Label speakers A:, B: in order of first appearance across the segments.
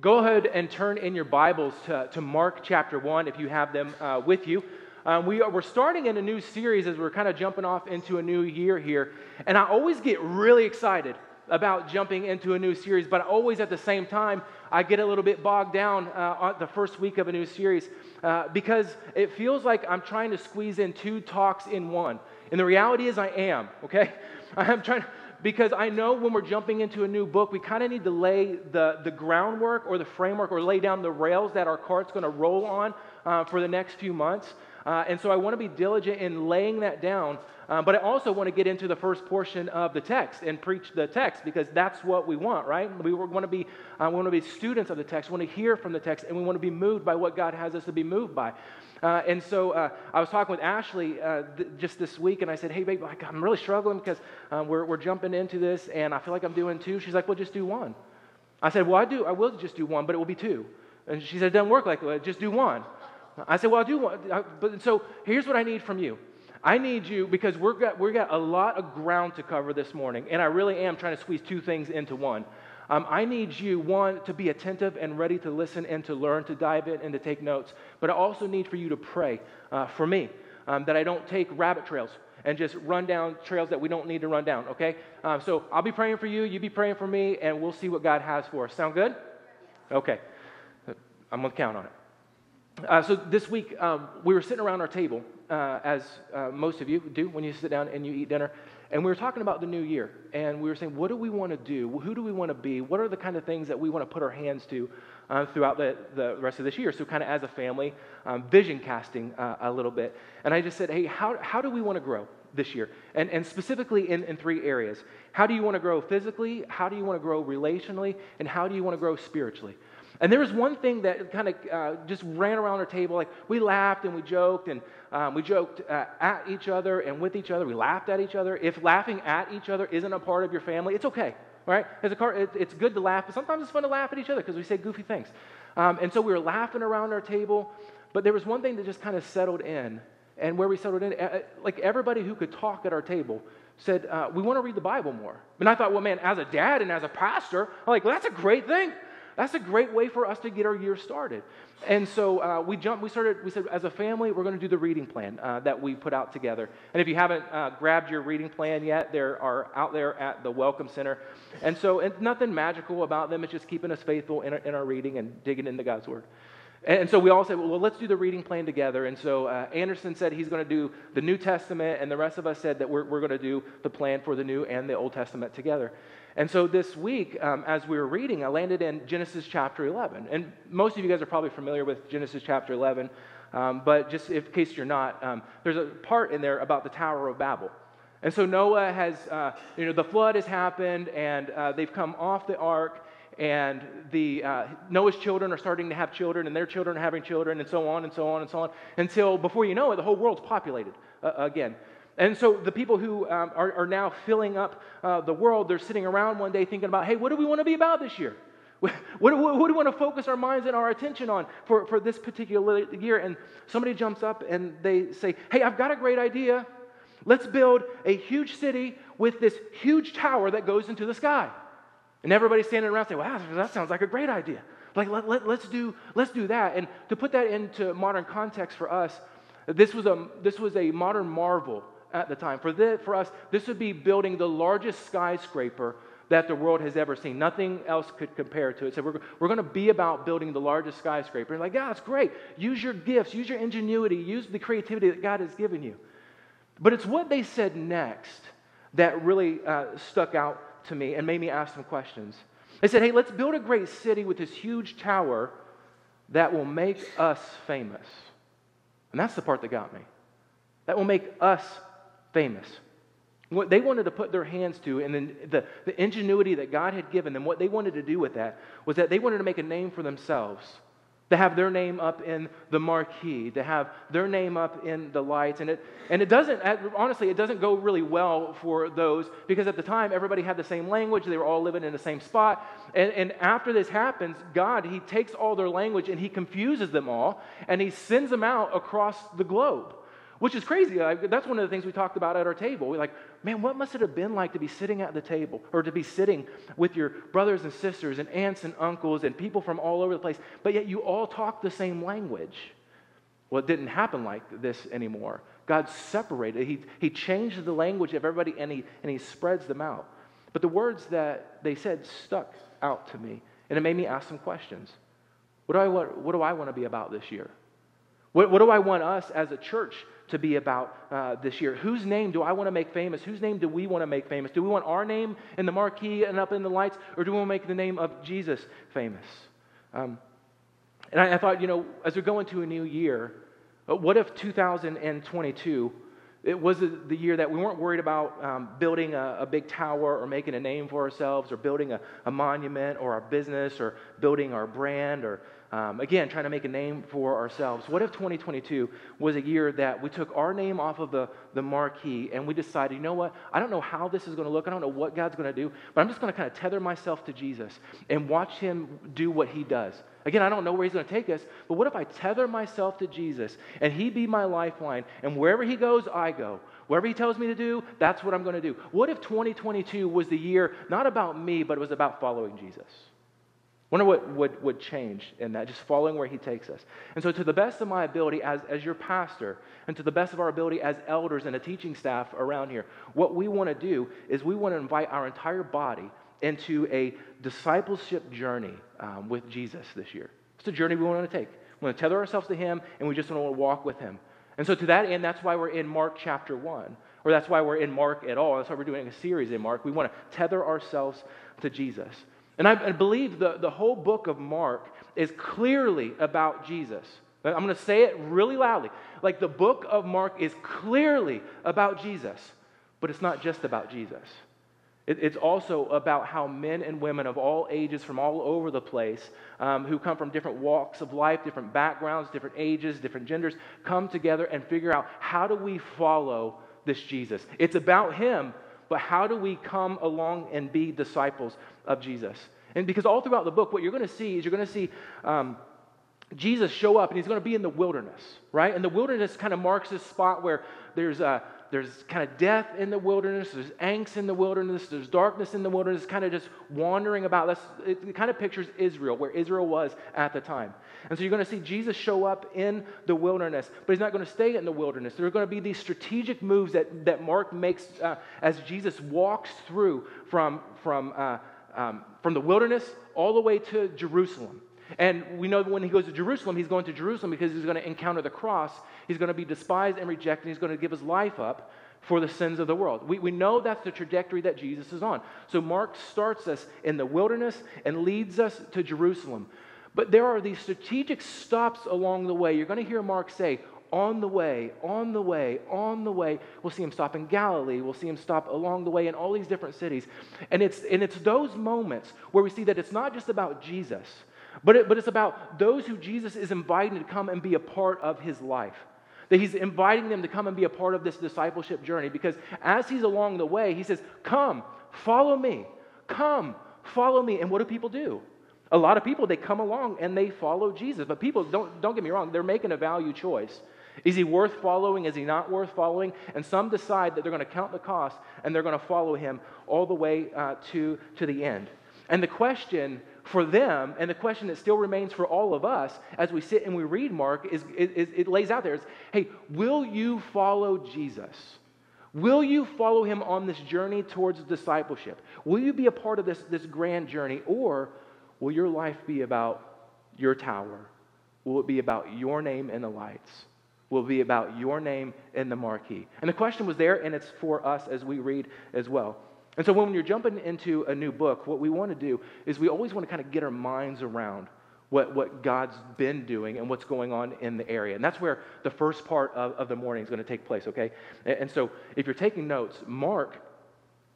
A: go ahead and turn in your Bibles to, to Mark chapter 1 if you have them uh, with you. Um, we are, we're starting in a new series as we're kind of jumping off into a new year here. And I always get really excited about jumping into a new series, but always at the same time, I get a little bit bogged down uh, the first week of a new series uh, because it feels like I'm trying to squeeze in two talks in one. And the reality is, I am, okay? I'm trying because I know when we're jumping into a new book, we kind of need to lay the, the groundwork or the framework or lay down the rails that our cart's going to roll on uh, for the next few months. Uh, and so I want to be diligent in laying that down. Uh, but I also want to get into the first portion of the text and preach the text because that's what we want, right? We want to be, uh, we want to be students of the text. We want to hear from the text, and we want to be moved by what God has us to be moved by. Uh, and so uh, I was talking with Ashley uh, th- just this week, and I said, Hey, babe, like, I'm really struggling because um, we're, we're jumping into this, and I feel like I'm doing two. She's like, Well, just do one. I said, Well, I do. I will just do one, but it will be two. And she said, It doesn't work like that. Just do one. I said, Well, I'll do one. But so here's what I need from you. I need you because we've got, we've got a lot of ground to cover this morning, and I really am trying to squeeze two things into one. Um, I need you, one, to be attentive and ready to listen and to learn, to dive in and to take notes. But I also need for you to pray uh, for me um, that I don't take rabbit trails and just run down trails that we don't need to run down, okay? Um, so I'll be praying for you, you be praying for me, and we'll see what God has for us. Sound good? Okay. I'm going to count on it. Uh, so this week, um, we were sitting around our table, uh, as uh, most of you do when you sit down and you eat dinner. And we were talking about the new year, and we were saying, what do we want to do? Who do we want to be? What are the kind of things that we want to put our hands to uh, throughout the, the rest of this year? So, kind of as a family, um, vision casting uh, a little bit. And I just said, hey, how, how do we want to grow this year? And, and specifically in, in three areas. How do you want to grow physically? How do you want to grow relationally? And how do you want to grow spiritually? And there was one thing that kind of uh, just ran around our table. Like we laughed and we joked and um, we joked uh, at each other and with each other. We laughed at each other. If laughing at each other isn't a part of your family, it's okay. Right? As a car, it, it's good to laugh, but sometimes it's fun to laugh at each other because we say goofy things. Um, and so we were laughing around our table, but there was one thing that just kind of settled in. And where we settled in, like everybody who could talk at our table said, uh, We want to read the Bible more. And I thought, well, man, as a dad and as a pastor, I'm like, well, that's a great thing. That's a great way for us to get our year started. And so uh, we jumped, we started, we said, as a family, we're going to do the reading plan uh, that we put out together. And if you haven't uh, grabbed your reading plan yet, they are out there at the Welcome Center. And so it's nothing magical about them, it's just keeping us faithful in our, in our reading and digging into God's Word. And so we all said, well, let's do the reading plan together. And so uh, Anderson said he's going to do the New Testament, and the rest of us said that we're, we're going to do the plan for the New and the Old Testament together. And so this week, um, as we were reading, I landed in Genesis chapter 11. And most of you guys are probably familiar with Genesis chapter 11, um, but just in case you're not, um, there's a part in there about the Tower of Babel. And so Noah has, uh, you know, the flood has happened, and uh, they've come off the ark, and the uh, Noah's children are starting to have children, and their children are having children, and so on and so on and so on, until before you know it, the whole world's populated uh, again. And so the people who um, are, are, now filling up uh, the world, they're sitting around one day thinking about, hey, what do we want to be about this year? What, what, what, do we want to focus our minds and our attention on for, for this particular year? And somebody jumps up and they say, hey, I've got a great idea. Let's build a huge city with this huge tower that goes into the sky. And everybody's standing around saying, wow, that sounds like a great idea. Like, let, let, let's, do, let's do that. And to put that into modern context for us, this was a, this was a modern marvel at the time. For, this, for us, this would be building the largest skyscraper that the world has ever seen. Nothing else could compare to it. So we're, we're going to be about building the largest skyscraper. And like, yeah, it's great. Use your gifts, use your ingenuity, use the creativity that God has given you. But it's what they said next that really uh, stuck out to me and made me ask some questions. They said, hey, let's build a great city with this huge tower that will make us famous. And that's the part that got me. That will make us famous. What they wanted to put their hands to, and then the, the ingenuity that God had given them, what they wanted to do with that was that they wanted to make a name for themselves, to have their name up in the marquee, to have their name up in the lights. And it, and it doesn't, honestly, it doesn't go really well for those because at the time everybody had the same language, they were all living in the same spot. And, and after this happens, God, He takes all their language and He confuses them all and He sends them out across the globe which is crazy. That's one of the things we talked about at our table. We're like, man, what must it have been like to be sitting at the table or to be sitting with your brothers and sisters and aunts and uncles and people from all over the place, but yet you all talk the same language? Well, it didn't happen like this anymore. God separated, He, he changed the language of everybody and he, and he spreads them out. But the words that they said stuck out to me, and it made me ask some questions. What do I want, what do I want to be about this year? What, what do I want us as a church to be about uh, this year? Whose name do I want to make famous? Whose name do we want to make famous? Do we want our name in the marquee and up in the lights, or do we want to make the name of Jesus famous? Um, and I, I, thought, you know, as we go into a new year, uh, what if 2022 it was the year that we weren't worried about um, building a, a, big tower or making a name for ourselves or building a, a monument or our business or building our brand or um, again, trying to make a name for ourselves. What if 2022 was a year that we took our name off of the, the marquee and we decided, you know what? I don't know how this is going to look. I don't know what God's going to do, but I'm just going to kind of tether myself to Jesus and watch him do what he does. Again, I don't know where he's going to take us, but what if I tether myself to Jesus and he be my lifeline and wherever he goes, I go? Whatever he tells me to do, that's what I'm going to do. What if 2022 was the year not about me, but it was about following Jesus? Wonder what would, would change in that, just following where he takes us. And so, to the best of my ability as, as your pastor, and to the best of our ability as elders and a teaching staff around here, what we want to do is we want to invite our entire body into a discipleship journey um, with Jesus this year. It's a journey we want to take. We want to tether ourselves to him, and we just want to walk with him. And so, to that end, that's why we're in Mark chapter 1, or that's why we're in Mark at all. That's why we're doing a series in Mark. We want to tether ourselves to Jesus. And I, I believe the, the whole book of Mark is clearly about Jesus. I'm going to say it really loudly. Like the book of Mark is clearly about Jesus, but it's not just about Jesus. It, it's also about how men and women of all ages from all over the place, um, who come from different walks of life, different backgrounds, different ages, different genders, come together and figure out how do we follow this Jesus. It's about him, but how do we come along and be disciples of Jesus? And because all throughout the book, what you're going to see is you're going to see um, Jesus show up and he's going to be in the wilderness, right? And the wilderness kind of marks this spot where there's, uh, there's kind of death in the wilderness, there's angst in the wilderness, there's darkness in the wilderness, kind of just wandering about. That's, it kind of pictures Israel, where Israel was at the time. And so you're going to see Jesus show up in the wilderness, but he's not going to stay in the wilderness. There are going to be these strategic moves that, that Mark makes uh, as Jesus walks through from, from, uh, um, from the wilderness all the way to Jerusalem. And we know that when he goes to Jerusalem, he's going to Jerusalem because he's going to encounter the cross. He's going to be despised and rejected. And he's going to give his life up for the sins of the world. We, we know that's the trajectory that Jesus is on. So Mark starts us in the wilderness and leads us to Jerusalem. But there are these strategic stops along the way. You're going to hear Mark say, on the way, on the way, on the way. We'll see him stop in Galilee. We'll see him stop along the way in all these different cities. And it's, and it's those moments where we see that it's not just about Jesus, but, it, but it's about those who Jesus is inviting to come and be a part of his life. That he's inviting them to come and be a part of this discipleship journey because as he's along the way, he says, Come, follow me. Come, follow me. And what do people do? A lot of people, they come along and they follow Jesus. But people, don't, don't get me wrong, they're making a value choice. Is he worth following? Is he not worth following? And some decide that they're going to count the cost and they're going to follow him all the way uh, to, to the end. And the question for them, and the question that still remains for all of us as we sit and we read Mark, is, is it lays out there is hey, will you follow Jesus? Will you follow him on this journey towards discipleship? Will you be a part of this, this grand journey? Or will your life be about your tower? Will it be about your name in the lights? will be about your name in the marquee. And the question was there, and it's for us as we read as well. And so when you're jumping into a new book, what we want to do is we always want to kind of get our minds around what, what God's been doing and what's going on in the area. And that's where the first part of, of the morning is going to take place, okay? And, and so if you're taking notes, Mark,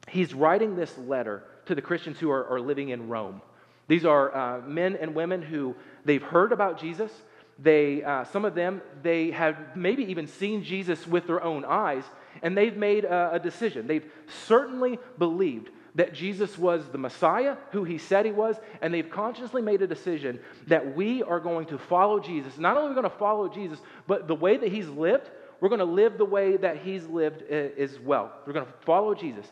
A: he's writing this letter to the Christians who are, are living in Rome. These are uh, men and women who they've heard about Jesus, they, uh, some of them, they have maybe even seen Jesus with their own eyes, and they've made a, a decision. They've certainly believed that Jesus was the Messiah, who he said he was, and they've consciously made a decision that we are going to follow Jesus. Not only are we going to follow Jesus, but the way that he's lived, we're going to live the way that he's lived uh, as well. We're going to follow Jesus.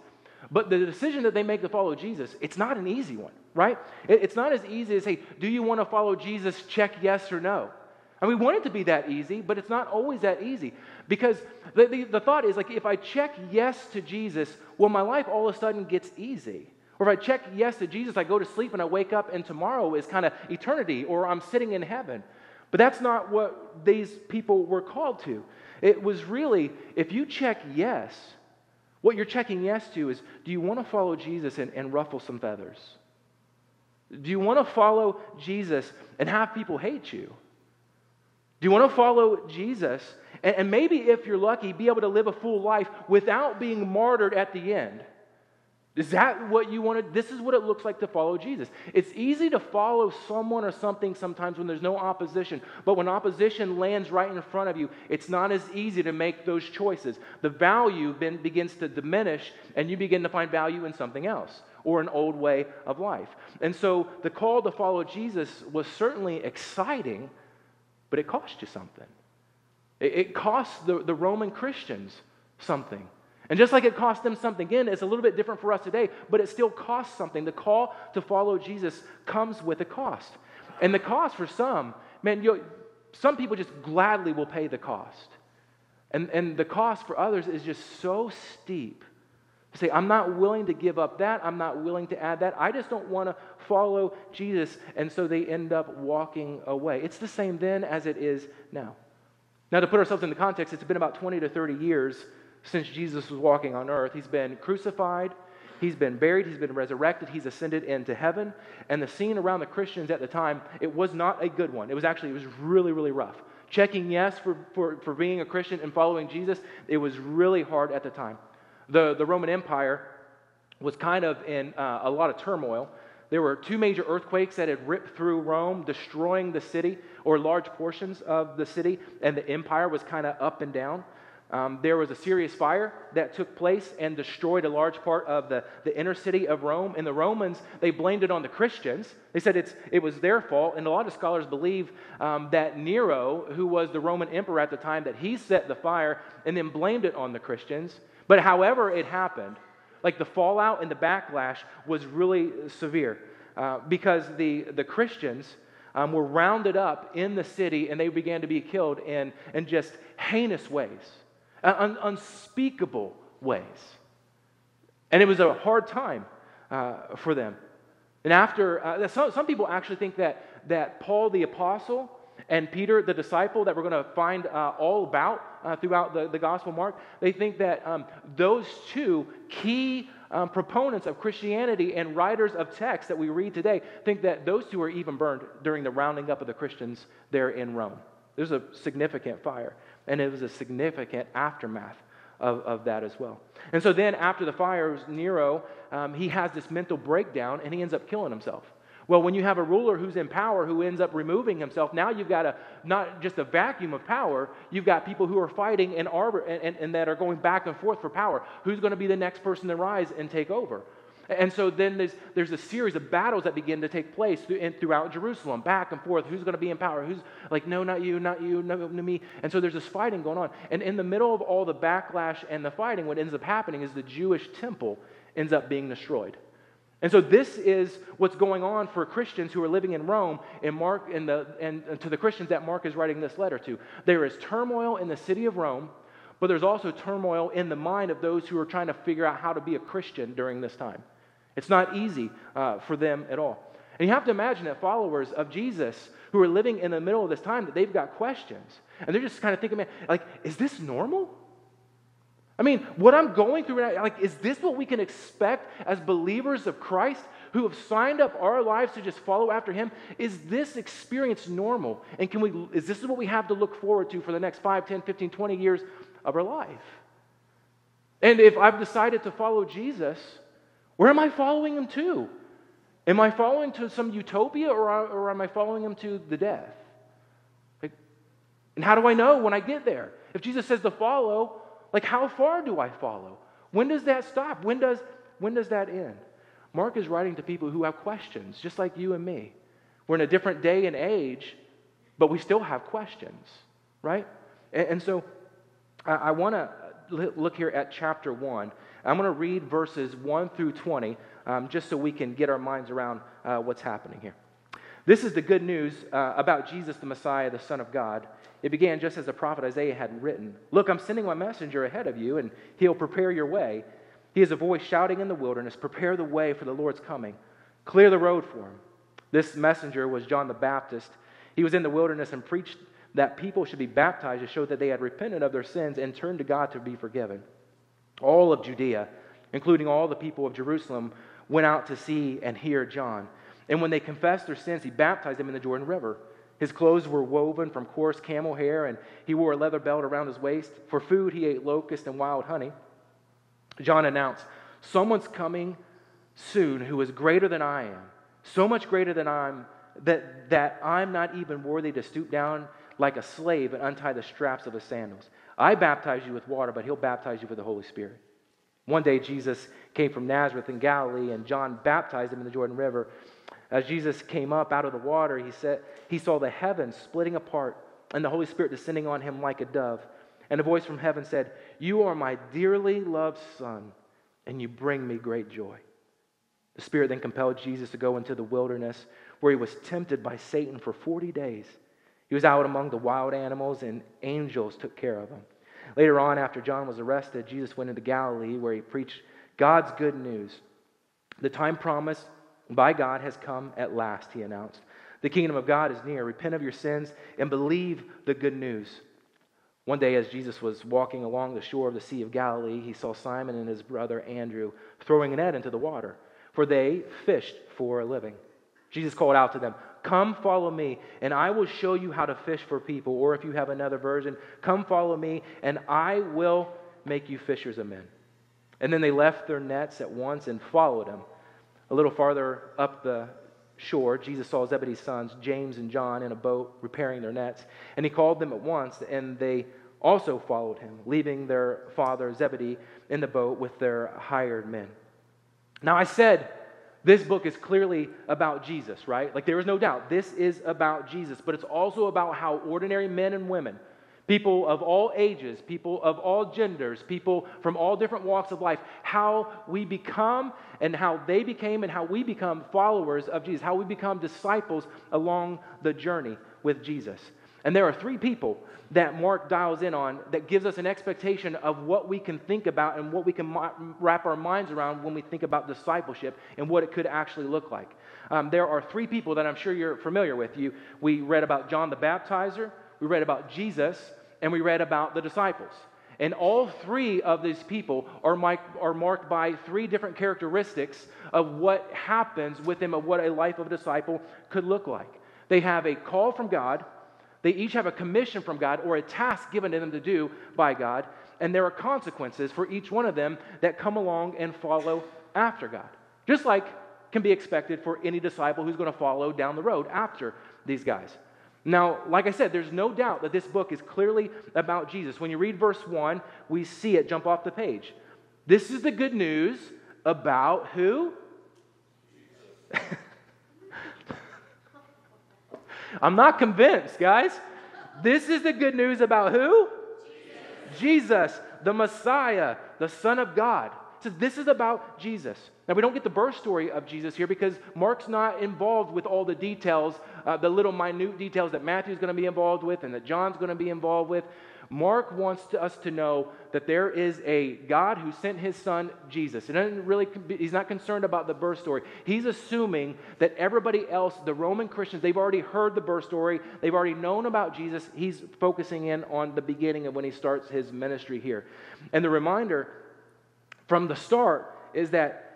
A: But the decision that they make to follow Jesus, it's not an easy one, right? It's not as easy as say, do you want to follow Jesus? Check yes or no. And we want it to be that easy, but it's not always that easy. Because the, the, the, thought is like, if I check yes to Jesus, well, my life all of a sudden gets easy. Or if I check yes to Jesus, I go to sleep and I wake up, and tomorrow is kind of eternity, or I'm sitting in heaven. But that's not what these people were called to. It was really, if you check yes, what you're checking yes to is do you want to follow Jesus and, and ruffle some feathers? Do you want to follow Jesus and have people hate you? Do you want to follow Jesus and, and maybe, if you're lucky, be able to live a full life without being martyred at the end? Is that what you want to? This is what it looks like to follow Jesus. It's easy to follow someone or something sometimes when there's no opposition, but when opposition lands right in front of you, it's not as easy to make those choices. The value then begins to diminish, and you begin to find value in something else or an old way of life. And so the call to follow Jesus was certainly exciting, but it cost you something. It, it cost the, the Roman Christians something. And just like it cost them something, again, it's a little bit different for us today, but it still costs something. The call to follow Jesus comes with a cost. And the cost for some, man, you some people just gladly will pay the cost. And, and the cost for others is just so steep. Say, I'm not willing to give up that. I'm not willing to add that. I just don't want to follow Jesus. And so they end up walking away. It's the same then as it is now. Now, to put ourselves in the context, it's been about 20 to 30 years since Jesus was walking on earth. He's been crucified, he's been buried, he's been resurrected, he's ascended into heaven. And the scene around the Christians at the time, it was not a good one. It was actually, it was really, really rough. Checking yes for, for, for being a Christian and following Jesus, it was really hard at the time. The, the Roman Empire was kind of in uh, a lot of turmoil. There were two major earthquakes that had ripped through Rome, destroying the city or large portions of the city, and the empire was kind of up and down. Um, there was a serious fire that took place and destroyed a large part of the, the inner city of Rome. And the Romans, they blamed it on the Christians. They said it's, it was their fault. And a lot of scholars believe um, that Nero, who was the Roman emperor at the time, that he set the fire and then blamed it on the Christians. But however it happened, like the fallout and the backlash was really severe uh, because the, the Christians um, were rounded up in the city and they began to be killed in, in just heinous ways, uh, un- unspeakable ways. And it was a hard time uh, for them. And after, uh, some, some people actually think that, that Paul the apostle and Peter, the disciple that we're going to find uh, all about uh, throughout the, the Gospel Mark, they think that um, those two key um, proponents of Christianity and writers of text that we read today think that those two are even burned during the rounding up of the Christians there in Rome. There's a significant fire, and it was a significant aftermath of, of that as well. And so then, after the fire, Nero, um, he has this mental breakdown and he ends up killing himself. Well, when you have a ruler who's in power who ends up removing himself, now you've got a not just a vacuum of power, you've got people who are fighting and, and, and, that are going back and forth for power. Who's going to be the next person to rise and take over? And so then there's, there's a series of battles that begin to take place throughout Jerusalem, back and forth. Who's going to be in power? Who's like, no, not you, not you, no, no, me. And so there's this fighting going on. And in the middle of all the backlash and the fighting, what ends up happening is the Jewish temple ends up being destroyed. And so this is what's going on for Christians who are living in Rome and Mark the, and to the Christians that Mark is writing this letter to. There is turmoil in the city of Rome, but there's also turmoil in the mind of those who are trying to figure out how to be a Christian during this time. It's not easy uh, for them at all. And you have to imagine that followers of Jesus who are living in the middle of this time that they've got questions. And they're just kind of thinking, man, like, is this normal? I mean, what I'm going through, right now, like, is this what we can expect as believers of Christ who have signed up our lives to just follow after Him? Is this experience normal? And can we, is this what we have to look forward to for the next 5, 10, 15, 20 years of our life? And if I've decided to follow Jesus, where am I following Him to? Am I following to some utopia or, or am I following Him to the death? Like, and how do I know when I get there? If Jesus says to follow, like, how far do I follow? When does that stop? When does, when does that end? Mark is writing to people who have questions, just like you and me. We're in a different day and age, but we still have questions, right? And, and so I, I want to look here at chapter 1. I'm going to read verses 1 through 20 um, just so we can get our minds around uh, what's happening here. This is the good news uh, about Jesus, the Messiah, the Son of God. It began just as the prophet Isaiah had written Look, I'm sending my messenger ahead of you, and he'll prepare your way. He is a voice shouting in the wilderness, Prepare the way for the Lord's coming, clear the road for him. This messenger was John the Baptist. He was in the wilderness and preached that people should be baptized to show that they had repented of their sins and turned to God to be forgiven. All of Judea, including all the people of Jerusalem, went out to see and hear John. And when they confessed their sins, he baptized them in the Jordan River. His clothes were woven from coarse camel hair, and he wore a leather belt around his waist. For food, he ate locust and wild honey. John announced, Someone's coming soon who is greater than I am, so much greater than I'm that, that I'm not even worthy to stoop down like a slave and untie the straps of his sandals. I baptize you with water, but he'll baptize you with the Holy Spirit. One day, Jesus came from Nazareth in Galilee, and John baptized him in the Jordan River. As Jesus came up out of the water, he, said, he saw the heavens splitting apart and the Holy Spirit descending on him like a dove. And a voice from heaven said, You are my dearly loved Son, and you bring me great joy. The Spirit then compelled Jesus to go into the wilderness where he was tempted by Satan for 40 days. He was out among the wild animals, and angels took care of him. Later on, after John was arrested, Jesus went into Galilee where he preached God's good news. The time promised by God has come at last, he announced. The kingdom of God is near. Repent of your sins and believe the good news. One day, as Jesus was walking along the shore of the Sea of Galilee, he saw Simon and his brother Andrew throwing a net into the water, for they fished for a living. Jesus called out to them, Come follow me, and I will show you how to fish for people. Or if you have another version, come follow me, and I will make you fishers of men. And then they left their nets at once and followed him. A little farther up the shore, Jesus saw Zebedee's sons, James and John, in a boat repairing their nets. And he called them at once, and they also followed him, leaving their father Zebedee in the boat with their hired men. Now I said, this book is clearly about Jesus, right? Like there is no doubt. This is about Jesus, but it's also about how ordinary men and women, people of all ages, people of all genders, people from all different walks of life, how we become and how they became and how we become followers of Jesus, how we become disciples along the journey with Jesus. And there are three people that Mark dials in on that gives us an expectation of what we can think about and what we can wrap our minds around when we think about discipleship and what it could actually look like. Um, there are three people that I'm sure you're familiar with. You, we read about John the Baptizer, we read about Jesus, and we read about the disciples. And all three of these people are, are marked by three different characteristics of what happens with them, of what a life of a disciple could look like. They have a call from God, they each have a commission from God or a task given to them to do by God, and there are consequences for each one of them that come along and follow after God. Just like can be expected for any disciple who's going to follow down the road after these guys. Now, like I said, there's no doubt that this book is clearly about Jesus. When you read verse 1, we see it jump off the page. This is the good news about who? I'm not convinced, guys. This is the good news about who? Jesus, Jesus the Messiah, the Son of God. So this is about Jesus. Now, we don't get the birth story of Jesus here because Mark's not involved with all the details, uh, the little minute details that Matthew's going to be involved with and that John's going to be involved with. Mark wants to, us to know that there is a God who sent his son Jesus. And really, he's not concerned about the birth story. He's assuming that everybody else, the Roman Christians, they've already heard the birth story, they've already known about Jesus. He's focusing in on the beginning of when he starts his ministry here. And the reminder from the start is that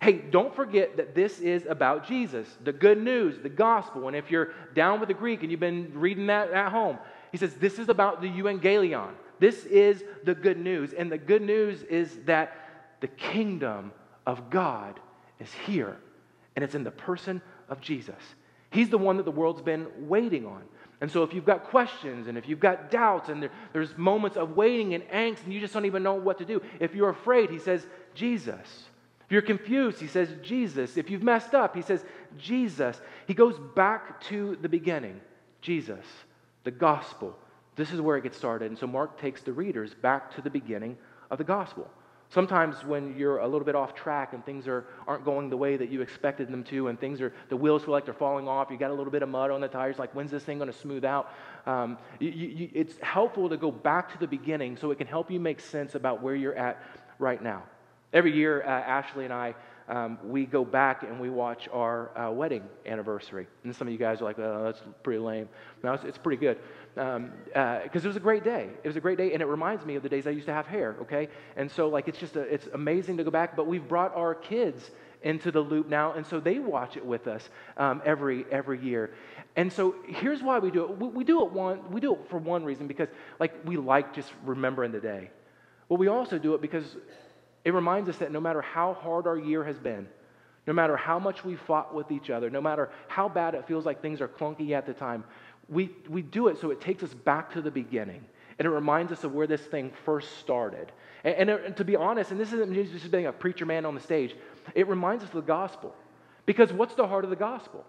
A: Hey, don't forget that this is about Jesus, the good news, the gospel. And if you're down with the Greek and you've been reading that at home, he says, This is about the euangelion. This is the good news. And the good news is that the kingdom of God is here, and it's in the person of Jesus. He's the one that the world's been waiting on. And so, if you've got questions and if you've got doubts and there, there's moments of waiting and angst and you just don't even know what to do, if you're afraid, he says, Jesus. If you're confused, he says, Jesus. If you've messed up, he says, Jesus. He goes back to the beginning Jesus the gospel, This is where it gets started. And so Mark takes the readers back to the beginning of the gospel. Sometimes when you're a little bit off track and things are, aren't going the way that you expected them to, and things are, the wheels feel like they're falling off, you got a little bit of mud on the tires, like when's this thing going to smooth out? Um, you, you, it's helpful to go back to the beginning so it can help you make sense about where you're at right now. Every year, uh, Ashley and I, um, we go back and we watch our uh, wedding anniversary. And some of you guys are like, oh, that's pretty lame. No, it's, it's pretty good because um, uh, it was a great day. It was a great day, and it reminds me of the days I used to have hair. Okay, and so like it's just a, it's amazing to go back. But we've brought our kids into the loop now, and so they watch it with us um, every every year. And so here's why we do it. We, we do it one we do it for one reason because like we like just remembering the day. But we also do it because it reminds us that no matter how hard our year has been, no matter how much we fought with each other, no matter how bad it feels like things are clunky at the time, we, we do it so it takes us back to the beginning. And it reminds us of where this thing first started. And, and, and to be honest, and this isn't just being a preacher man on the stage, it reminds us of the gospel. Because what's the heart of the gospel?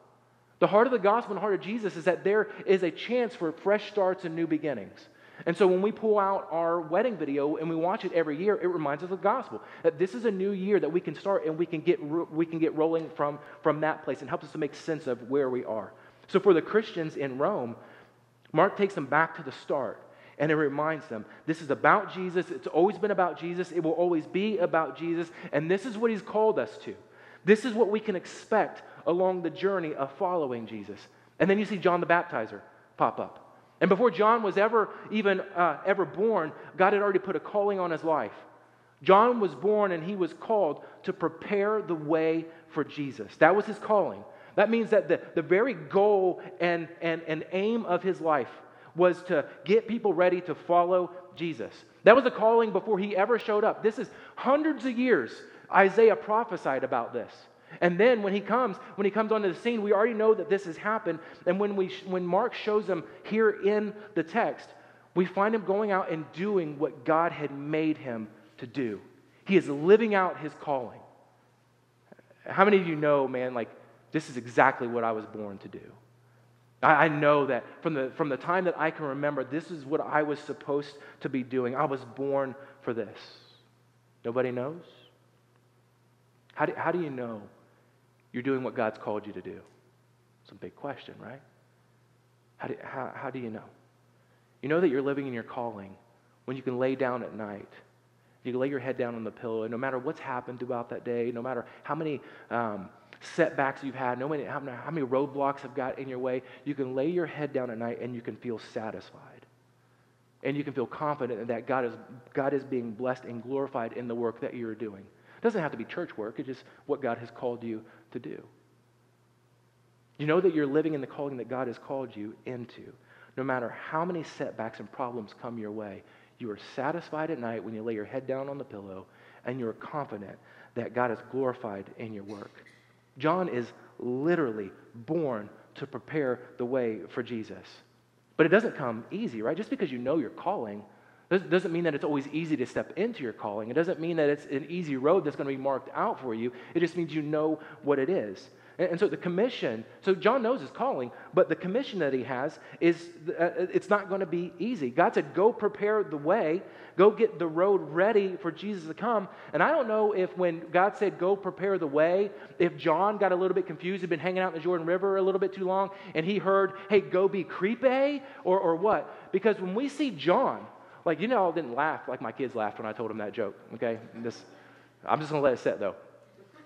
A: The heart of the gospel and the heart of Jesus is that there is a chance for fresh starts and new beginnings. And so when we pull out our wedding video and we watch it every year, it reminds us of the gospel that this is a new year that we can start and we can get, we can get rolling from, from that place and helps us to make sense of where we are. So for the Christians in Rome, Mark takes them back to the start and it reminds them this is about Jesus. It's always been about Jesus. It will always be about Jesus. And this is what he's called us to. This is what we can expect along the journey of following Jesus. And then you see John the Baptizer pop up. And before John was ever even uh, ever born, God had already put a calling on his life. John was born and he was called to prepare the way for Jesus. That was his calling. That means that the, the very goal and, and, and aim of his life was to get people ready to follow Jesus. That was a calling before he ever showed up. This is hundreds of years Isaiah prophesied about this. And then when he comes, when he comes onto the scene, we already know that this has happened. And when, we, when Mark shows him here in the text, we find him going out and doing what God had made him to do. He is living out his calling. How many of you know, man, like this is exactly what I was born to do. I, know that from the, from the time that I can remember, this is what I was supposed to be doing. I was born for this. Nobody knows? How do, how do you know you're doing what God's called you to do? It's a big question, right? How do, how, how do you know? You know that you're living in your calling when you can lay down at night. You can lay your head down on the pillow, and no matter what's happened throughout that day, no matter how many um, setbacks you've had, no matter how many, roadblocks have got in your way, you can lay your head down at night and you can feel satisfied. And you can feel confident that God is, God is being blessed and glorified in the work that you're doing. It doesn't have to be church work, it's just what God has called you to do. You know that you're living in the calling that God has called you into. No matter how many setbacks and problems come your way, you are satisfied at night when you lay your head down on the pillow and you're confident that God is glorified in your work. John is literally born to prepare the way for Jesus. But it doesn't come easy, right? Just because you know your calling doesn't mean that it's always easy to step into your calling. It doesn't mean that it's an easy road that's going to be marked out for you. It just means you know what it is. And, so the commission, so John knows his calling, but the commission that he has is, uh, it's not going to be easy. God said, go prepare the way, go get the road ready for Jesus to come. And I don't know if when God said, go prepare the way, if John got a little bit confused, had been hanging out in the Jordan River a little bit too long, and he heard, hey, go be creepy, or, or what? Because when we see John, like, you know, I didn't laugh like my kids laughed when I told them that joke, okay? This, I'm just going to let it sit, though.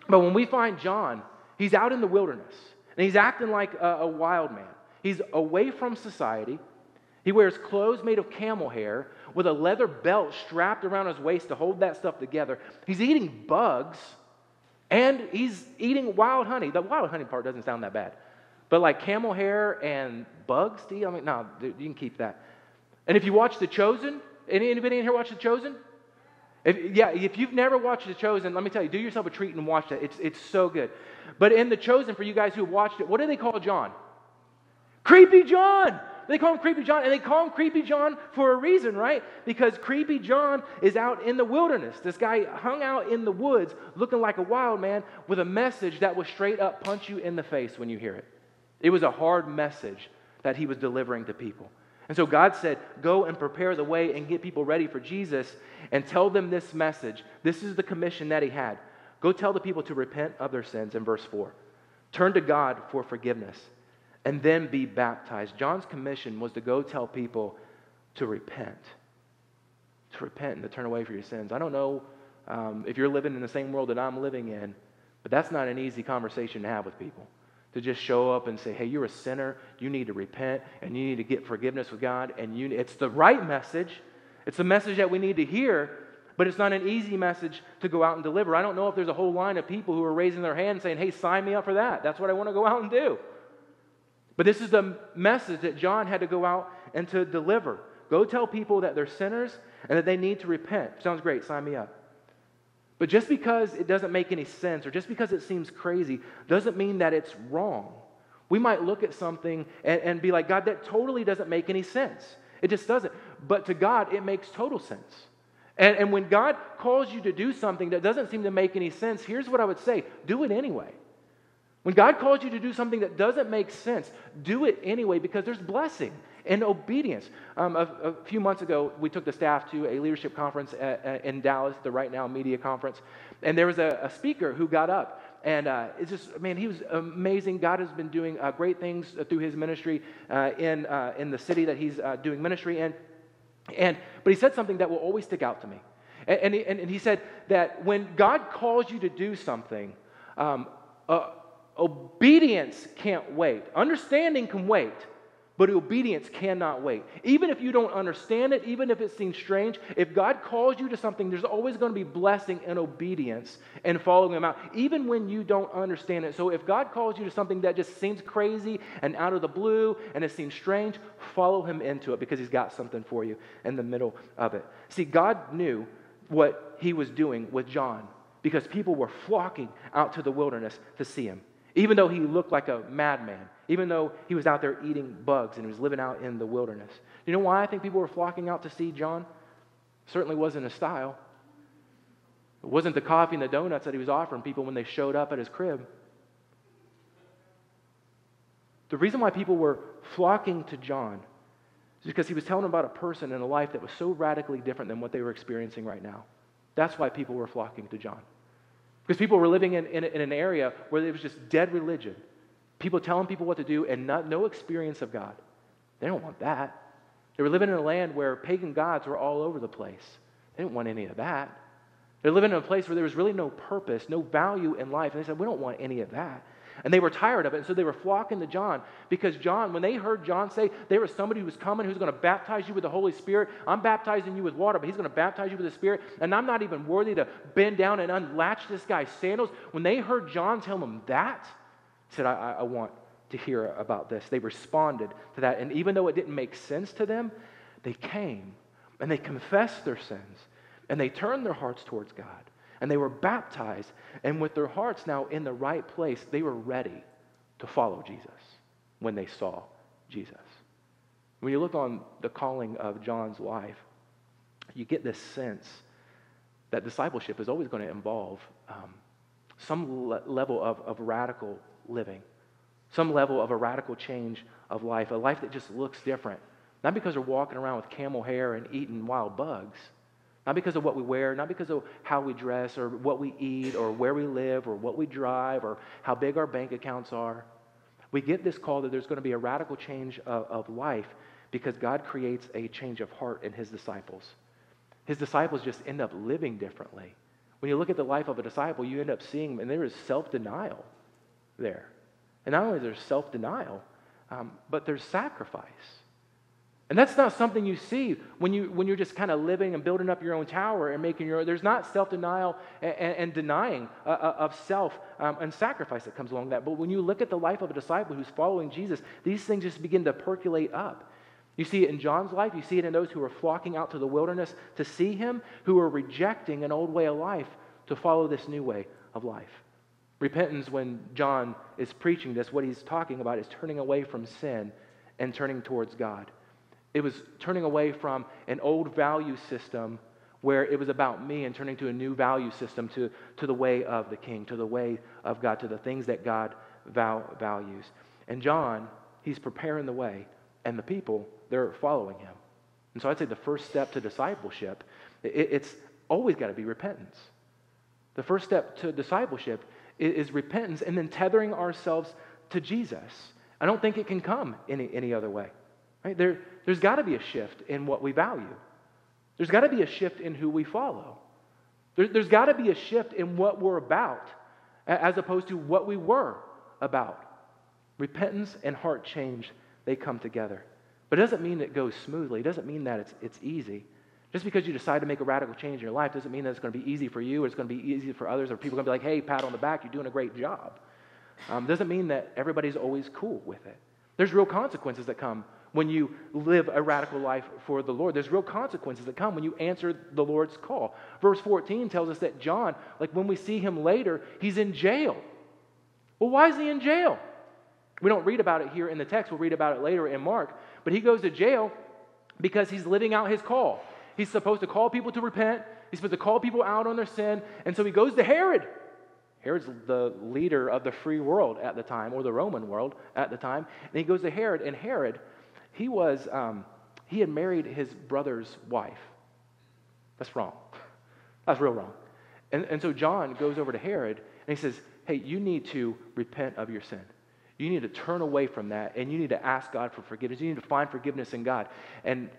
A: But when we find John, He's out in the wilderness and he's acting like a, a wild man. He's away from society. He wears clothes made of camel hair with a leather belt strapped around his waist to hold that stuff together. He's eating bugs and he's eating wild honey. The wild honey part doesn't sound that bad. But like camel hair and bugs, do you? I mean, no, you can keep that. And if you watch The Chosen, anybody in here watch The Chosen? If, yeah, if you've never watched The Chosen, let me tell you, do yourself a treat and watch that. It's, it's so good. But in The Chosen, for you guys who have watched it, what do they call John? Creepy John! They call him Creepy John, and they call him Creepy John for a reason, right? Because Creepy John is out in the wilderness. This guy hung out in the woods looking like a wild man with a message that will straight up punch you in the face when you hear it. It was a hard message that he was delivering to people. And so God said, Go and prepare the way and get people ready for Jesus and tell them this message. This is the commission that He had. Go tell the people to repent of their sins in verse 4. Turn to God for forgiveness and then be baptized. John's commission was to go tell people to repent, to repent and to turn away from your sins. I don't know um, if you're living in the same world that I'm living in, but that's not an easy conversation to have with people. To just show up and say, hey, you're a sinner, you need to repent, and you need to get forgiveness with God, and you, it's the right message. It's a message that we need to hear, but it's not an easy message to go out and deliver. I don't know if there's a whole line of people who are raising their hand saying, hey, sign me up for that. That's what I want to go out and do. But this is the message that John had to go out and to deliver. Go tell people that they're sinners and that they need to repent. Sounds great, sign me up. But just because it doesn't make any sense or just because it seems crazy doesn't mean that it's wrong. We might look at something and, and be like, God, that totally doesn't make any sense. It just doesn't. But to God, it makes total sense. And, and when God calls you to do something that doesn't seem to make any sense, here's what I would say do it anyway. When God calls you to do something that doesn't make sense, do it anyway because there's blessing and obedience. Um, a, a, few months ago, we took the staff to a leadership conference at, at, in Dallas, the Right Now Media Conference, and there was a, a speaker who got up. And uh, it's just, man, he was amazing. God has been doing uh, great things through his ministry uh, in, uh, in the city that he's uh, doing ministry in. And, but he said something that will always stick out to me. And, and, he, and he said that when God calls you to do something, um, uh, Obedience can't wait. Understanding can wait, but obedience cannot wait. Even if you don't understand it, even if it seems strange, if God calls you to something, there's always going to be blessing and obedience and following Him out, even when you don't understand it. So if God calls you to something that just seems crazy and out of the blue and it seems strange, follow Him into it because He's got something for you in the middle of it. See, God knew what He was doing with John because people were flocking out to the wilderness to see Him even though he looked like a madman, even though he was out there eating bugs and he was living out in the wilderness. You know why I think people were flocking out to see John? Certainly wasn't his style. It wasn't the coffee and the donuts that he was offering people when they showed up at his crib. The reason why people were flocking to John is because he was telling about a person and a life that was so radically different than what they were experiencing right now. That's why people were flocking to John. Because people were living in, in, in, an area where it was just dead religion. People telling people what to do and not, no experience of God. They don't want that. They were living in a land where pagan gods were all over the place. They didn't want any of that. They're living in a place where there was really no purpose, no value in life. And they said, We don't want any of that. And they were tired of it. And so they were flocking to John because John, when they heard John say there was somebody who was coming who's going to baptize you with the Holy Spirit, I'm baptizing you with water, but he's going to baptize you with the Spirit, and I'm not even worthy to bend down and unlatch this guy's sandals. When they heard John tell them that, said, I, I want to hear about this. They responded to that. And even though it didn't make sense to them, they came and they confessed their sins and they turned their hearts towards God and they were baptized. And with their hearts now in the right place, they were ready to follow Jesus when they saw Jesus. When you look on the calling of John's life, you get this sense that discipleship is always going to involve um, some le- level of, of radical living, some level of a radical change of life, a life that just looks different. Not because we're walking around with camel hair and eating wild bugs, not because of what we wear, not because of how we dress or what we eat or where we live or what we drive or how big our bank accounts are. We get this call that there's going to be a radical change of, of life because God creates a change of heart in his disciples. His disciples just end up living differently. When you look at the life of a disciple, you end up seeing, and there is self denial there. And not only there's self denial, um, but there's sacrifice. And that's not something you see when, you, when you're just kind of living and building up your own tower and making your own. There's not self denial and, and, denying uh, uh, of self um, and sacrifice that comes along that. But when you look at the life of a disciple who's following Jesus, these things just begin to percolate up. You see it in John's life, you see it in those who are flocking out to the wilderness to see him, who are rejecting an old way of life to follow this new way of life. Repentance, when John is preaching this, what he's talking about is turning away from sin and turning towards God. It was turning away from an old value system where it was about me and turning to a new value system, to, to the way of the king, to the way of God, to the things that God val- values. And John, he's preparing the way and the people they're following him. And so I'd say the first step to discipleship, it, it's always got to be repentance. The first step to discipleship is, repentance and then tethering ourselves to Jesus. I don't think it can come any, any other way. Right? There, there's got to be a shift in what we value. There's got to be a shift in who we follow. There, there's got to be a shift in what we're about as opposed to what we were about. Repentance and heart change, they come together. But it doesn't mean it goes smoothly. It doesn't mean that it's, it's easy. Just because you decide to make a radical change in your life doesn't mean that it's going to be easy for you or it's going to be easy for others or people are going to be like, hey, pat on the back, you're doing a great job. Um, doesn't mean that everybody's always cool with it. There's real consequences that come when you live a radical life for the Lord. There's real consequences that come when you answer the Lord's call. Verse 14 tells us that John, like when we see him later, he's in jail. Well, why is he in jail? We don't read about it here in the text. We'll read about it later in Mark. But he goes to jail because he's living out his call. He's supposed to call people to repent, he's supposed to call people out on their sin. And so he goes to Herod. Herod's the leader of the free world at the time, or the Roman world at the time. And he goes to Herod, and Herod, he was, um, he had married his brother's wife. That's wrong. That's real wrong. And, and so John goes over to Herod, and he says, Hey, you need to repent of your sin. You need to turn away from that and you need to ask God for forgiveness. You need to find forgiveness in God. And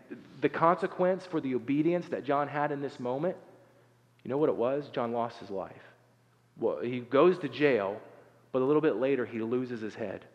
A: the consequence for the obedience that John had in this moment, you know what it was? John lost his life. Well, he goes to jail, but a little bit later he loses his head.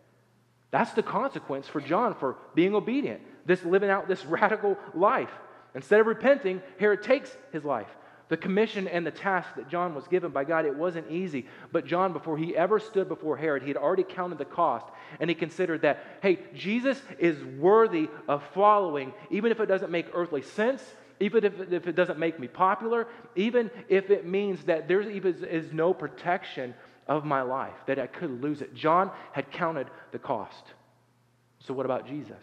A: That's the consequence for John for being obedient, this living out this radical life. Instead of repenting, Herod takes his life. The commission and the task that John was given by God, it wasn't easy. But John, before he ever stood before Herod, he had already counted the cost. And he considered that, hey, Jesus is worthy of following, even if it doesn't make earthly sense, even if, if it doesn't make me popular, even if it means that there is is no protection of my life, that I could lose it. John had counted the cost. So, what about Jesus?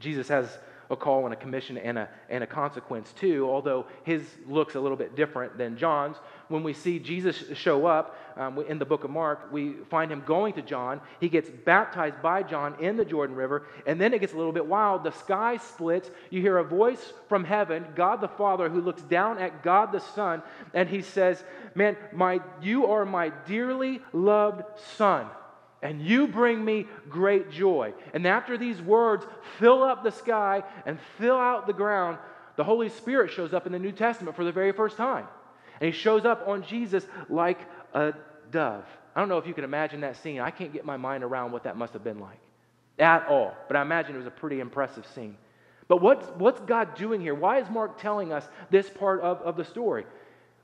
A: Jesus has a call and a commission and a, and a consequence too, although his looks a little bit different than John's. When we see Jesus show up um, in the book of Mark, we find him going to John. He gets baptized by John in the Jordan River, and then it gets a little bit wild. The sky splits. You hear a voice from heaven, God the Father, who looks down at God the Son, and he says, Man, my, you are my dearly loved Son and you bring me great joy. And after these words fill up the sky and fill out the ground, the Holy Spirit shows up in the New Testament for the very first time. And he shows up on Jesus like a dove. I don't know if you can imagine that scene. I can't get my mind around what that must have been like at all. But I imagine it was a pretty impressive scene. But what's, what's God doing here? Why is Mark telling us this part of, of the story?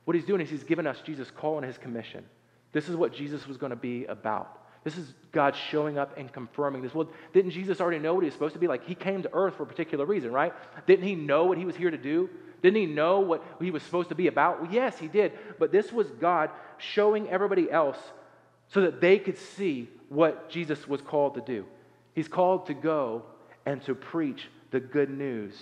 A: What he's doing is he's given us Jesus' call and his commission. This is what Jesus was going to be about. This is God showing up and confirming this. Well, didn't Jesus already know what he was supposed to be? Like, he came to earth for a particular reason, right? Didn't he know what he was here to do? Didn't he know what he was supposed to be about? Well, yes, he did. But this was God showing everybody else so that they could see what Jesus was called to do. He's called to go and to preach the good news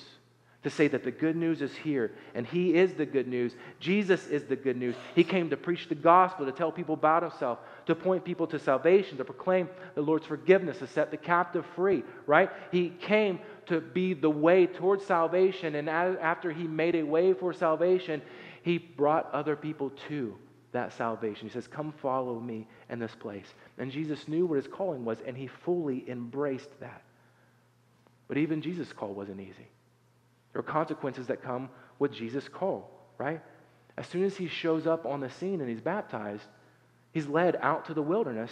A: to say that the good news is here and he is the good news. Jesus is the good news. He came to preach the gospel, to tell people about himself, to point people to salvation, to proclaim the Lord's forgiveness, to set the captive free, right? He came to be the way towards salvation. And after he made a way for salvation, he brought other people to that salvation. He says, Come follow me in this place. And Jesus knew what his calling was, and he fully embraced that. But even Jesus' call wasn't easy. There are consequences that come with Jesus' call, right? As soon as he shows up on the scene and he's baptized, he's led out to the wilderness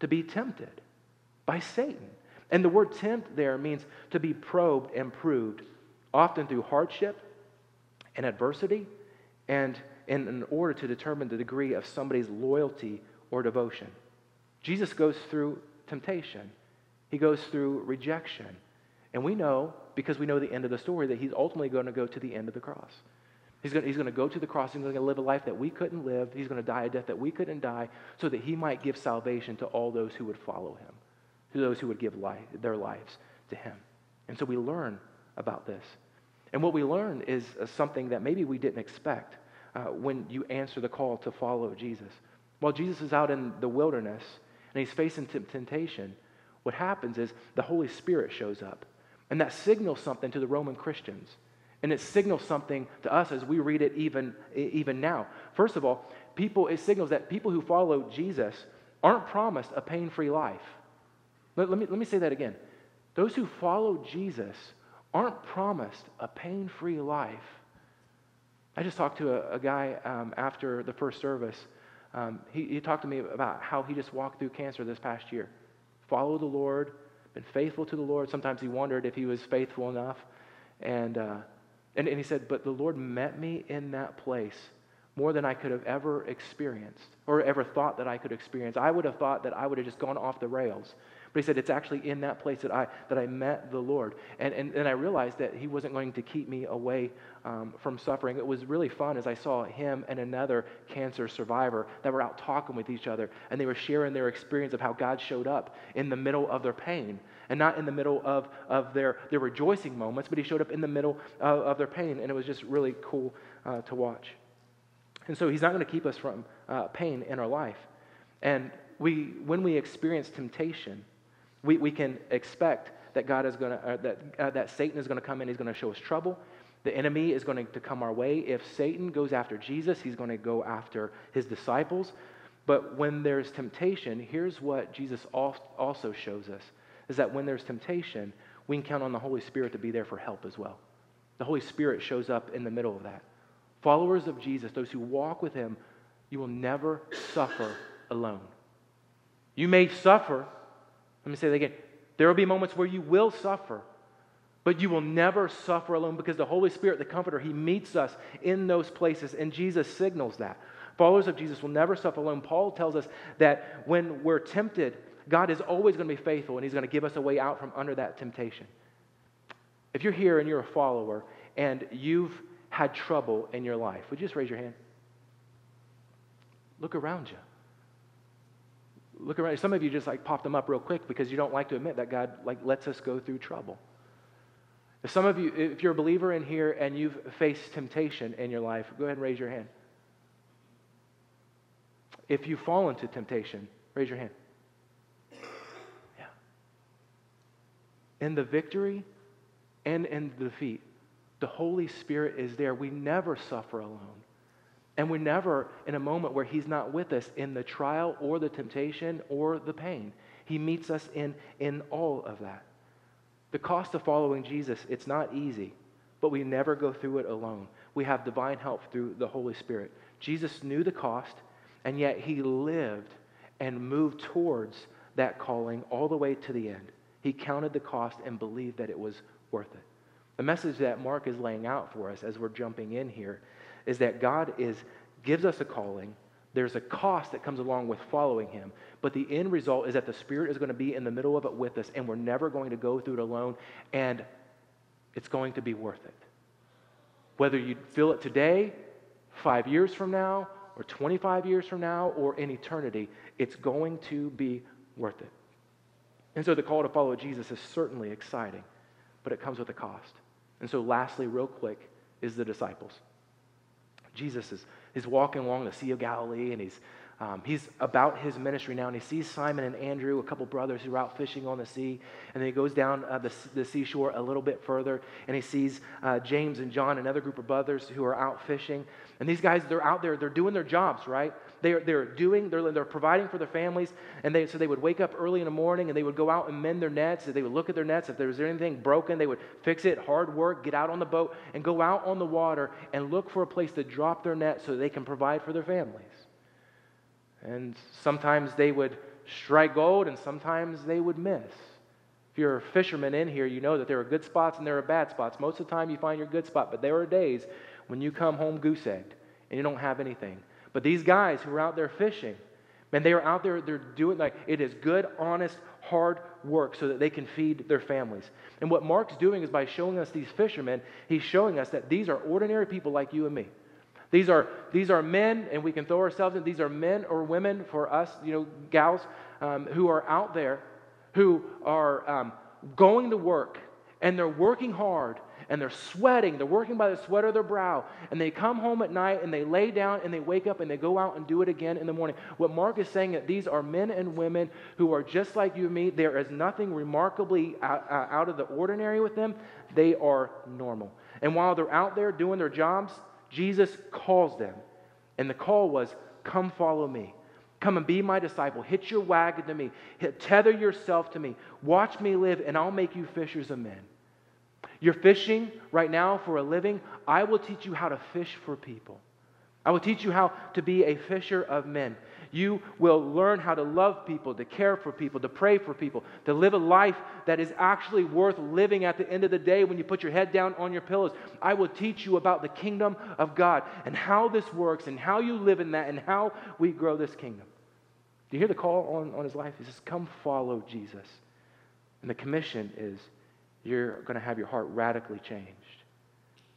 A: to be tempted by Satan. And the word tempt there means to be probed and proved, often through hardship and adversity, and in, order to determine the degree of somebody's loyalty or devotion. Jesus goes through temptation, he goes through rejection. And we know because we know the end of the story that he's ultimately going to go to the end of the cross. He's going, to, he's to go to the cross. He's going to live a life that we couldn't live. He's going to die a death that we couldn't die so that he might give salvation to all those who would follow him, to those who would give life, their lives to him. And so we learn about this. And what we learn is uh, something that maybe we didn't expect uh, when you answer the call to follow Jesus. While Jesus is out in the wilderness and he's facing temptation, what happens is the Holy Spirit shows up. And that signals something to the Roman Christians. And it signals something to us as we read it even, even now. First of all, people, it signals that people who follow Jesus aren't promised a pain free life. Let, let, me, let me say that again. Those who follow Jesus aren't promised a pain free life. I just talked to a, a guy um, after the first service. Um, he, he talked to me about how he just walked through cancer this past year. Followed the Lord, been faithful to the Lord. Sometimes he wondered if he was faithful enough. And, uh, and, and he said, But the Lord met me in that place more than I could have ever experienced or ever thought that I could experience. I would have thought that I would have just gone off the rails. But he said, It's actually in that place that I, that I met the Lord. And, and, and I realized that he wasn't going to keep me away um, from suffering. It was really fun as I saw him and another cancer survivor that were out talking with each other. And they were sharing their experience of how God showed up in the middle of their pain. And not in the middle of, of their, their rejoicing moments, but he showed up in the middle of, of their pain. And it was just really cool uh, to watch. And so he's not going to keep us from uh, pain in our life. And we, when we experience temptation, we, we can expect that God is going to, uh, that, uh, that Satan is going to come in, he's going to show us trouble. The enemy is going to come our way. If Satan goes after Jesus, he's going to go after his disciples. But when there's temptation, here's what Jesus also shows us is that when there's temptation, we can count on the Holy Spirit to be there for help as well. The Holy Spirit shows up in the middle of that. Followers of Jesus, those who walk with him, you will never suffer alone. You may suffer let me say that again. There will be moments where you will suffer, but you will never suffer alone because the Holy Spirit, the Comforter, He meets us in those places, and Jesus signals that. Followers of Jesus will never suffer alone. Paul tells us that when we're tempted, God is always going to be faithful, and He's going to give us a way out from under that temptation. If you're here and you're a follower and you've had trouble in your life, would you just raise your hand? Look around you look around. Some of you just like pop them up real quick because you don't like to admit that God like lets us go through trouble. If some of you, if you're a believer in here and you've faced temptation in your life, go ahead and raise your hand. If you fall into temptation, raise your hand. Yeah. In the victory and in the defeat, the Holy Spirit is there. We never suffer alone. And we're never in a moment where He's not with us in the trial or the temptation or the pain. He meets us in, in all of that. The cost of following Jesus, it's not easy, but we never go through it alone. We have divine help through the Holy Spirit. Jesus knew the cost, and yet He lived and moved towards that calling all the way to the end. He counted the cost and believed that it was worth it. The message that Mark is laying out for us as we're jumping in here is that God is, gives us a calling. There's a cost that comes along with following Him. But the end result is that the Spirit is going to be in the middle of it with us, and we're never going to go through it alone, and it's going to be worth it. Whether you feel it today, five years from now, or 25 years from now, or in eternity, it's going to be worth it. And so the call to follow Jesus is certainly exciting, but it comes with a cost. And so, lastly, real quick, is the disciples. Jesus is, is walking along the Sea of Galilee and he's, um, he's about his ministry now and he sees Simon and Andrew, a couple brothers who are out fishing on the sea. And then he goes down uh, the, the seashore a little bit further and he sees uh, James and John, another group of brothers who are out fishing. And these guys, they're out there, they're doing their jobs, right? They're, they're doing, they're, they're providing for their families. And they, so they would wake up early in the morning and they would go out and mend their nets. They would look at their nets. If there was anything broken, they would fix it, hard work, get out on the boat and go out on the water and look for a place to drop their net so they can provide for their families. And sometimes they would strike gold and sometimes they would miss. If you're a fisherman in here, you know that there are good spots and there are bad spots. Most of the time you find your good spot, but there are days when you come home goose egged and you don't have anything. But these guys who are out there fishing, man, they are out there, they're doing like it is good, honest, hard work so that they can feed their families. And what Mark's doing is by showing us these fishermen, he's showing us that these are ordinary people like you and me. These are, these are men, and we can throw ourselves in, these are men or women for us, you know, gals, um, who are out there, who are um, going to work, and they're working hard, and they're sweating. They're working by the sweat of their brow. And they come home at night and they lay down and they wake up and they go out and do it again in the morning. What Mark is saying that these are men and women who are just like you and me. There is nothing remarkably out of the ordinary with them. They are normal. And while they're out there doing their jobs, Jesus calls them. And the call was, Come follow me. Come and be my disciple. Hitch your wagon to me. Tether yourself to me. Watch me live, and I'll make you fishers of men. You're fishing right now for a living. I will teach you how to fish for people. I will teach you how to be a fisher of men. You will learn how to love people, to care for people, to pray for people, to live a life that is actually worth living at the end of the day when you put your head down on your pillows. I will teach you about the kingdom of God and how this works and how you live in that and how we grow this kingdom. Do you hear the call on, on his life? He says, Come follow Jesus. And the commission is you're going to have your heart radically changed.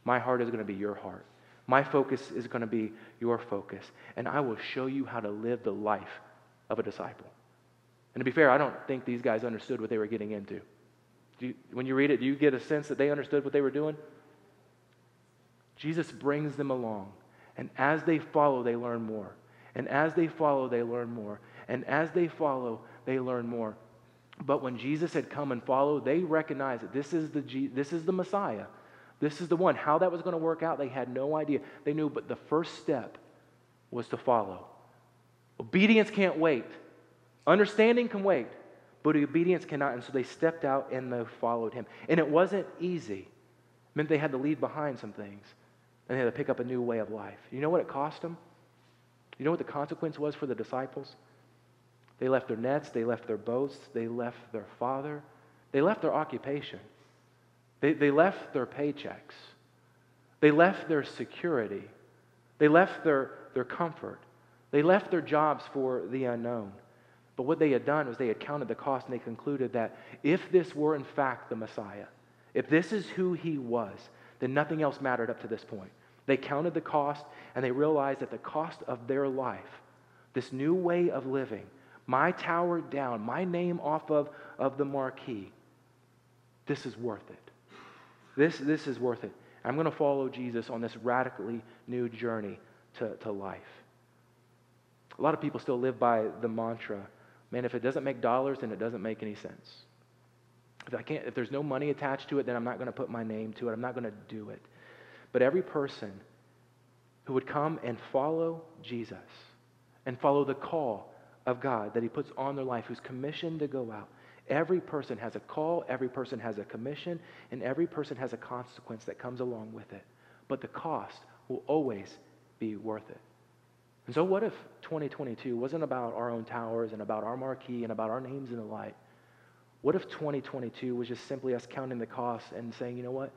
A: My heart is going to be your heart. My focus is going to be your focus. And I will show you how to live the life of a disciple. And to be fair, I don't think these guys understood what they were getting into. You, when you read it, do you get a sense that they understood what they were doing? Jesus brings them along. And as they follow, they learn more. And as they follow, they learn more. And as they follow, they learn more. But when Jesus had come and followed, they recognized that this is the, this is the Messiah. This is the one. How that was going to work out, they had no idea. They knew, but the first step was to follow. Obedience can't wait. Understanding can wait, but obedience cannot. And so they stepped out and they followed him. And it wasn't easy. It meant they had to leave behind some things. And they had to pick up a new way of life. You know what it cost them? You know what the consequence was for the disciples? They left their nets, they left their boats, they left their father, they left their occupation, they, they left their paychecks, they left their security, they left their, their comfort, they left their jobs for the unknown. But what they had done was they had counted the cost and they concluded that if this were in fact the Messiah, if this is who he was, then nothing else mattered up to this point. They counted the cost and they realized that the cost of their life, this new way of living, my tower down, my name off of, of the marquee, this is worth it. This, this is worth it. I'm going to follow Jesus on this radically new journey to, to life. A lot of people still live by the mantra man, if it doesn't make dollars, then it doesn't make any sense. If, I can't, if there's no money attached to it, then I'm not going to put my name to it. I'm not going to do it. But every person who would come and follow Jesus and follow the call of God that He puts on their life, who's commissioned to go out. Every person has a call, every person has a commission, and every person has a consequence that comes along with it. But the cost will always be worth it. And so, what if 2022 wasn't about our own towers and about our marquee and about our names in the light? What if 2022 was just simply us counting the cost and saying, you know what?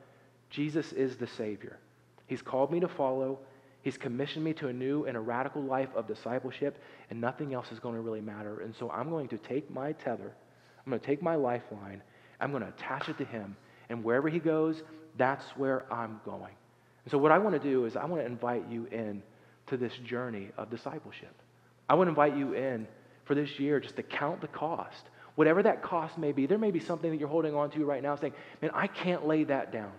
A: Jesus is the Savior. He's called me to follow. He's commissioned me to a new and a radical life of discipleship, and nothing else is going to really matter. And so I'm going to take my tether, I'm going to take my lifeline, I'm going to attach it to Him, and wherever He goes, that's where I'm going. And so what I want to do is I want to invite you in to this journey of discipleship. I want to invite you in for this year just to count the cost. Whatever that cost may be, there may be something that you're holding on to right now saying, man, I can't lay that down.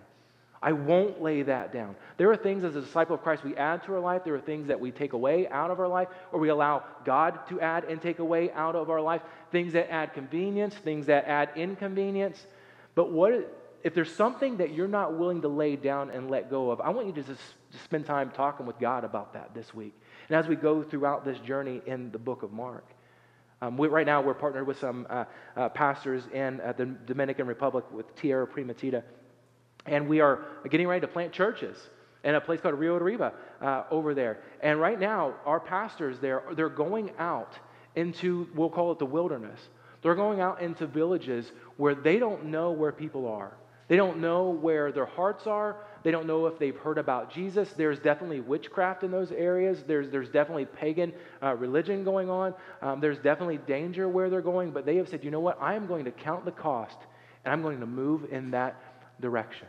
A: I won't lay that down. There are things as a disciple of Christ we add to our life. There are things that we take away out of our life, or we allow God to add and take away out of our life. Things that add convenience, things that add inconvenience. But what if there's something that you're not willing to lay down and let go of? I want you to just spend time talking with God about that this week. And as we go throughout this journey in the book of Mark. Um, we, right now, we're partnered with some uh, uh, pastors in uh, the Dominican Republic with Tierra Primatita. And we are getting ready to plant churches in a place called Rio de Riva uh, over there. And right now, our pastors there, they're going out into, we'll call it the wilderness. They're going out into villages where they don't know where people are. They don't know where their hearts are. They don't know if they've heard about Jesus. There's definitely witchcraft in those areas. There's, there's definitely pagan uh, religion going on. Um, there's definitely danger where they're going. But they have said, you know what? I am going to count the cost and I'm going to move in that direction.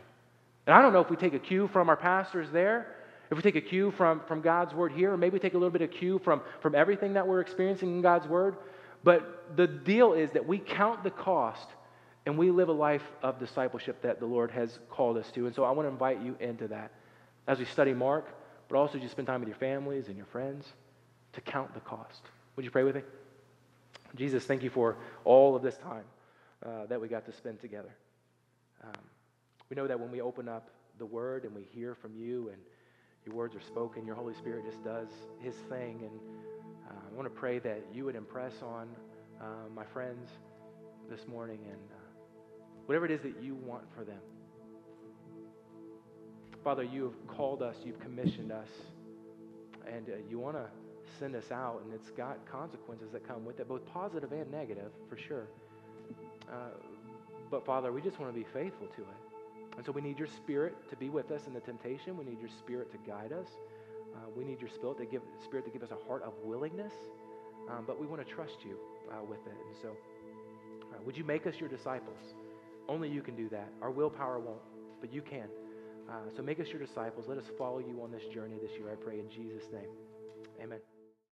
A: And I don't know if we take a cue from our pastors there, if we take a cue from, from God's word here, or maybe we take a little bit of cue from, from everything that we're experiencing in God's word. But the deal is that we count the cost and we live a life of discipleship that the Lord has called us to. And so I want to invite you into that as we study Mark, but also just spend time with your families and your friends to count the cost. Would you pray with me? Jesus, thank you for all of this time uh, that we got to spend together. Um, we know that when we open up the Word and we hear from you and your words are spoken, your Holy Spirit just does His thing. And uh, I want to pray that you would impress on uh, my friends this morning and uh, whatever it is that you want for them. Father, you have called us, you've commissioned us, and uh, you want to send us out, and it's got consequences that come with it, both positive and negative, for sure. Uh, but Father, we just want to be faithful to it. And so we need your spirit to be with us in the temptation. We need your spirit to guide us. Uh, we need your spirit to give spirit to give us a heart of willingness. Um, but we want to trust you uh, with it. And so, uh, would you make us your disciples? Only you can do that. Our willpower won't, but you can. Uh, so make us your disciples. Let us follow you on this journey this year. I pray in Jesus' name. Amen.